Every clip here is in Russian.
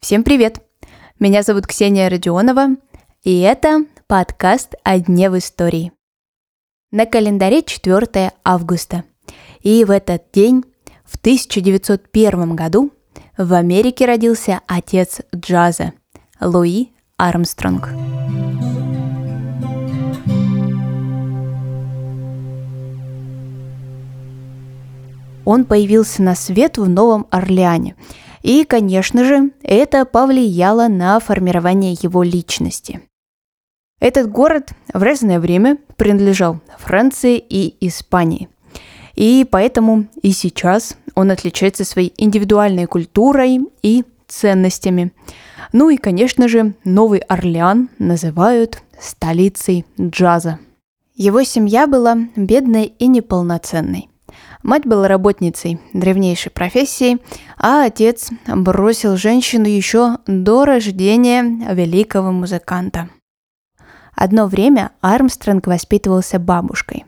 Всем привет! Меня зовут Ксения Родионова, и это подкаст «О дне в истории». На календаре 4 августа, и в этот день, в 1901 году, в Америке родился отец джаза Луи Армстронг. Он появился на свет в Новом Орлеане – и, конечно же, это повлияло на формирование его личности. Этот город в разное время принадлежал Франции и Испании. И поэтому и сейчас он отличается своей индивидуальной культурой и ценностями. Ну и, конечно же, Новый Орлеан называют столицей джаза. Его семья была бедной и неполноценной. Мать была работницей древнейшей профессии, а отец бросил женщину еще до рождения великого музыканта. Одно время Армстронг воспитывался бабушкой,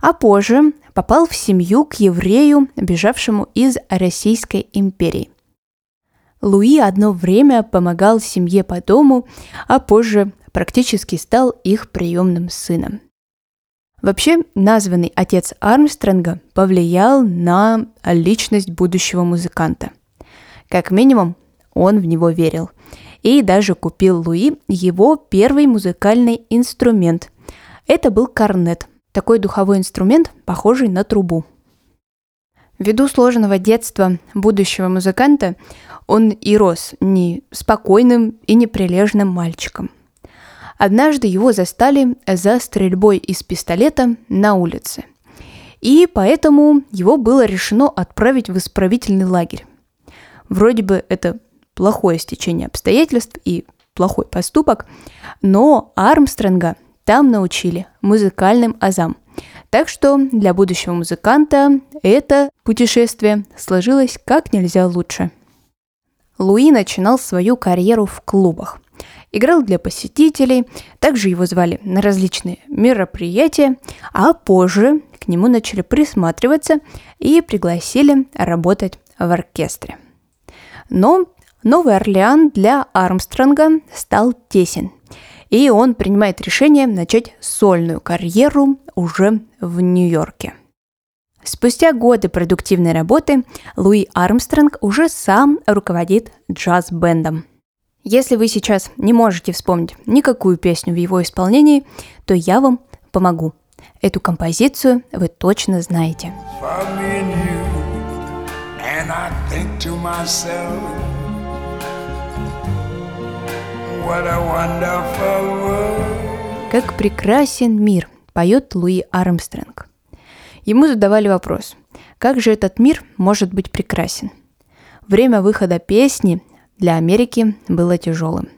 а позже попал в семью к еврею, бежавшему из Российской империи. Луи одно время помогал семье по дому, а позже практически стал их приемным сыном. Вообще, названный отец Армстронга повлиял на личность будущего музыканта. Как минимум, он в него верил. И даже купил Луи его первый музыкальный инструмент. Это был корнет, такой духовой инструмент, похожий на трубу. Ввиду сложного детства будущего музыканта, он и рос не спокойным и неприлежным мальчиком – Однажды его застали за стрельбой из пистолета на улице. И поэтому его было решено отправить в исправительный лагерь. Вроде бы это плохое стечение обстоятельств и плохой поступок, но Армстронга там научили музыкальным азам. Так что для будущего музыканта это путешествие сложилось как нельзя лучше. Луи начинал свою карьеру в клубах – играл для посетителей, также его звали на различные мероприятия, а позже к нему начали присматриваться и пригласили работать в оркестре. Но Новый Орлеан для Армстронга стал тесен, и он принимает решение начать сольную карьеру уже в Нью-Йорке. Спустя годы продуктивной работы Луи Армстронг уже сам руководит джаз-бендом – если вы сейчас не можете вспомнить никакую песню в его исполнении, то я вам помогу. Эту композицию вы точно знаете. Как прекрасен мир, поет Луи Армстронг. Ему задавали вопрос, как же этот мир может быть прекрасен? Время выхода песни для Америки было тяжелым.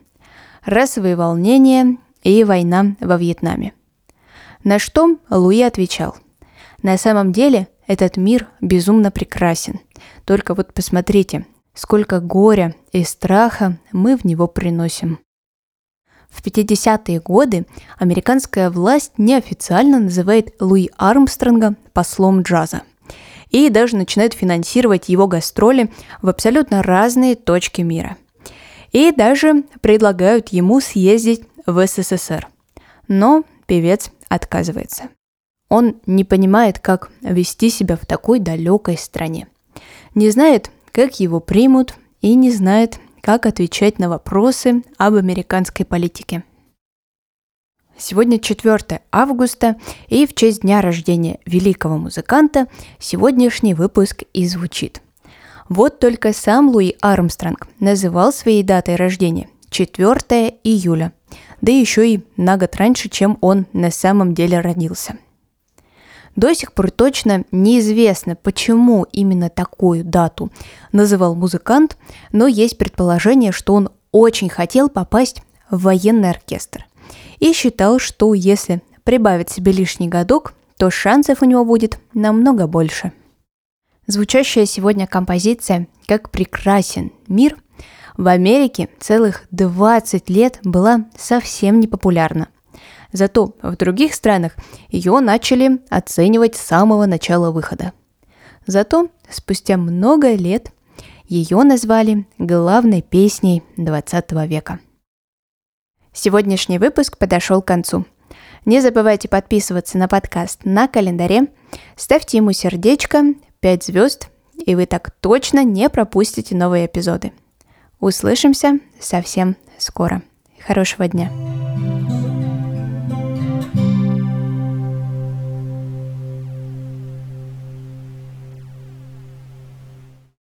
Расовые волнения и война во Вьетнаме. На что Луи отвечал, на самом деле этот мир безумно прекрасен. Только вот посмотрите, сколько горя и страха мы в него приносим. В 50-е годы американская власть неофициально называет Луи Армстронга послом джаза – и даже начинают финансировать его гастроли в абсолютно разные точки мира. И даже предлагают ему съездить в СССР. Но певец отказывается. Он не понимает, как вести себя в такой далекой стране. Не знает, как его примут, и не знает, как отвечать на вопросы об американской политике. Сегодня 4 августа, и в честь дня рождения великого музыканта сегодняшний выпуск и звучит. Вот только сам Луи Армстронг называл своей датой рождения 4 июля, да еще и на год раньше, чем он на самом деле родился. До сих пор точно неизвестно, почему именно такую дату называл музыкант, но есть предположение, что он очень хотел попасть в военный оркестр – и считал, что если прибавить себе лишний годок, то шансов у него будет намного больше. Звучащая сегодня композиция «Как прекрасен мир» в Америке целых 20 лет была совсем не популярна. Зато в других странах ее начали оценивать с самого начала выхода. Зато спустя много лет ее назвали главной песней 20 века. Сегодняшний выпуск подошел к концу. Не забывайте подписываться на подкаст на календаре, ставьте ему сердечко, 5 звезд, и вы так точно не пропустите новые эпизоды. Услышимся совсем скоро. Хорошего дня!